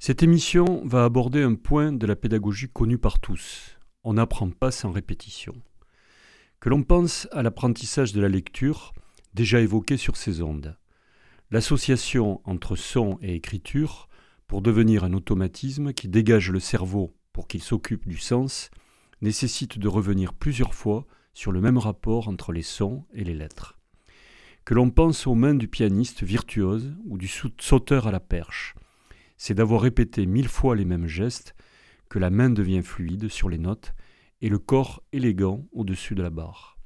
Cette émission va aborder un point de la pédagogie connu par tous. On n'apprend pas sans répétition. Que l'on pense à l'apprentissage de la lecture, déjà évoqué sur ces ondes. L'association entre son et écriture pour devenir un automatisme qui dégage le cerveau pour qu'il s'occupe du sens nécessite de revenir plusieurs fois sur le même rapport entre les sons et les lettres. Que l'on pense aux mains du pianiste virtuose ou du sauteur à la perche, c'est d'avoir répété mille fois les mêmes gestes que la main devient fluide sur les notes et le corps élégant au-dessus de la barre.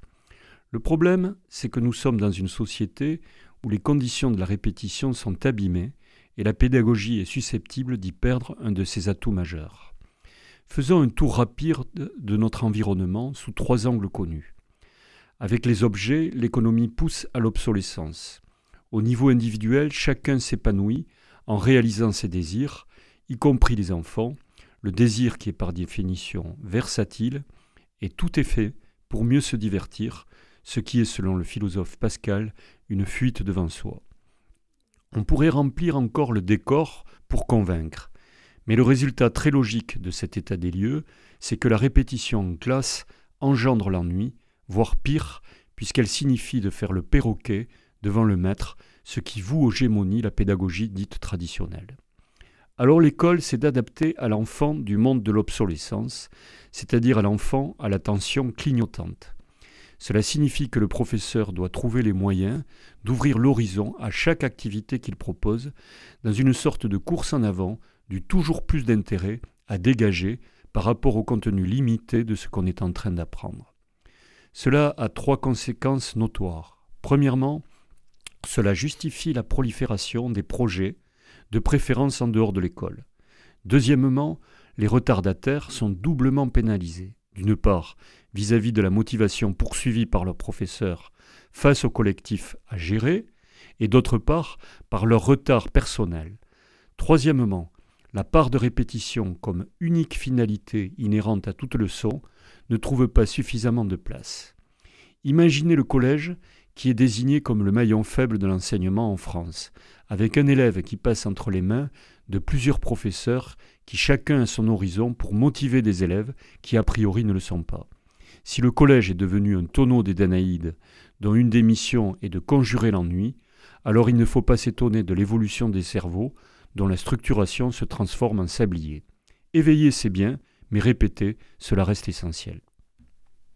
Le problème, c'est que nous sommes dans une société où les conditions de la répétition sont abîmées et la pédagogie est susceptible d'y perdre un de ses atouts majeurs. Faisons un tour rapide de notre environnement sous trois angles connus. Avec les objets, l'économie pousse à l'obsolescence. Au niveau individuel, chacun s'épanouit en réalisant ses désirs, y compris les enfants, le désir qui est par définition versatile, et tout est fait pour mieux se divertir, ce qui est selon le philosophe Pascal une fuite devant soi. On pourrait remplir encore le décor pour convaincre, mais le résultat très logique de cet état des lieux, c'est que la répétition en classe engendre l'ennui, voire pire, puisqu'elle signifie de faire le perroquet devant le maître ce qui voue aux gémonies la pédagogie dite traditionnelle. Alors l'école, c'est d'adapter à l'enfant du monde de l'obsolescence, c'est-à-dire à l'enfant à l'attention clignotante. Cela signifie que le professeur doit trouver les moyens d'ouvrir l'horizon à chaque activité qu'il propose, dans une sorte de course en avant du toujours plus d'intérêt à dégager par rapport au contenu limité de ce qu'on est en train d'apprendre. Cela a trois conséquences notoires. Premièrement, cela justifie la prolifération des projets, de préférence en dehors de l'école. Deuxièmement, les retardataires sont doublement pénalisés. D'une part, vis-à-vis de la motivation poursuivie par leurs professeurs face au collectif à gérer, et d'autre part, par leur retard personnel. Troisièmement, la part de répétition comme unique finalité inhérente à toute leçon ne trouve pas suffisamment de place. Imaginez le collège qui est désigné comme le maillon faible de l'enseignement en France, avec un élève qui passe entre les mains de plusieurs professeurs qui chacun a son horizon pour motiver des élèves qui a priori ne le sont pas. Si le collège est devenu un tonneau des Danaïdes, dont une des missions est de conjurer l'ennui, alors il ne faut pas s'étonner de l'évolution des cerveaux, dont la structuration se transforme en sablier. Éveiller, c'est bien, mais répéter, cela reste essentiel.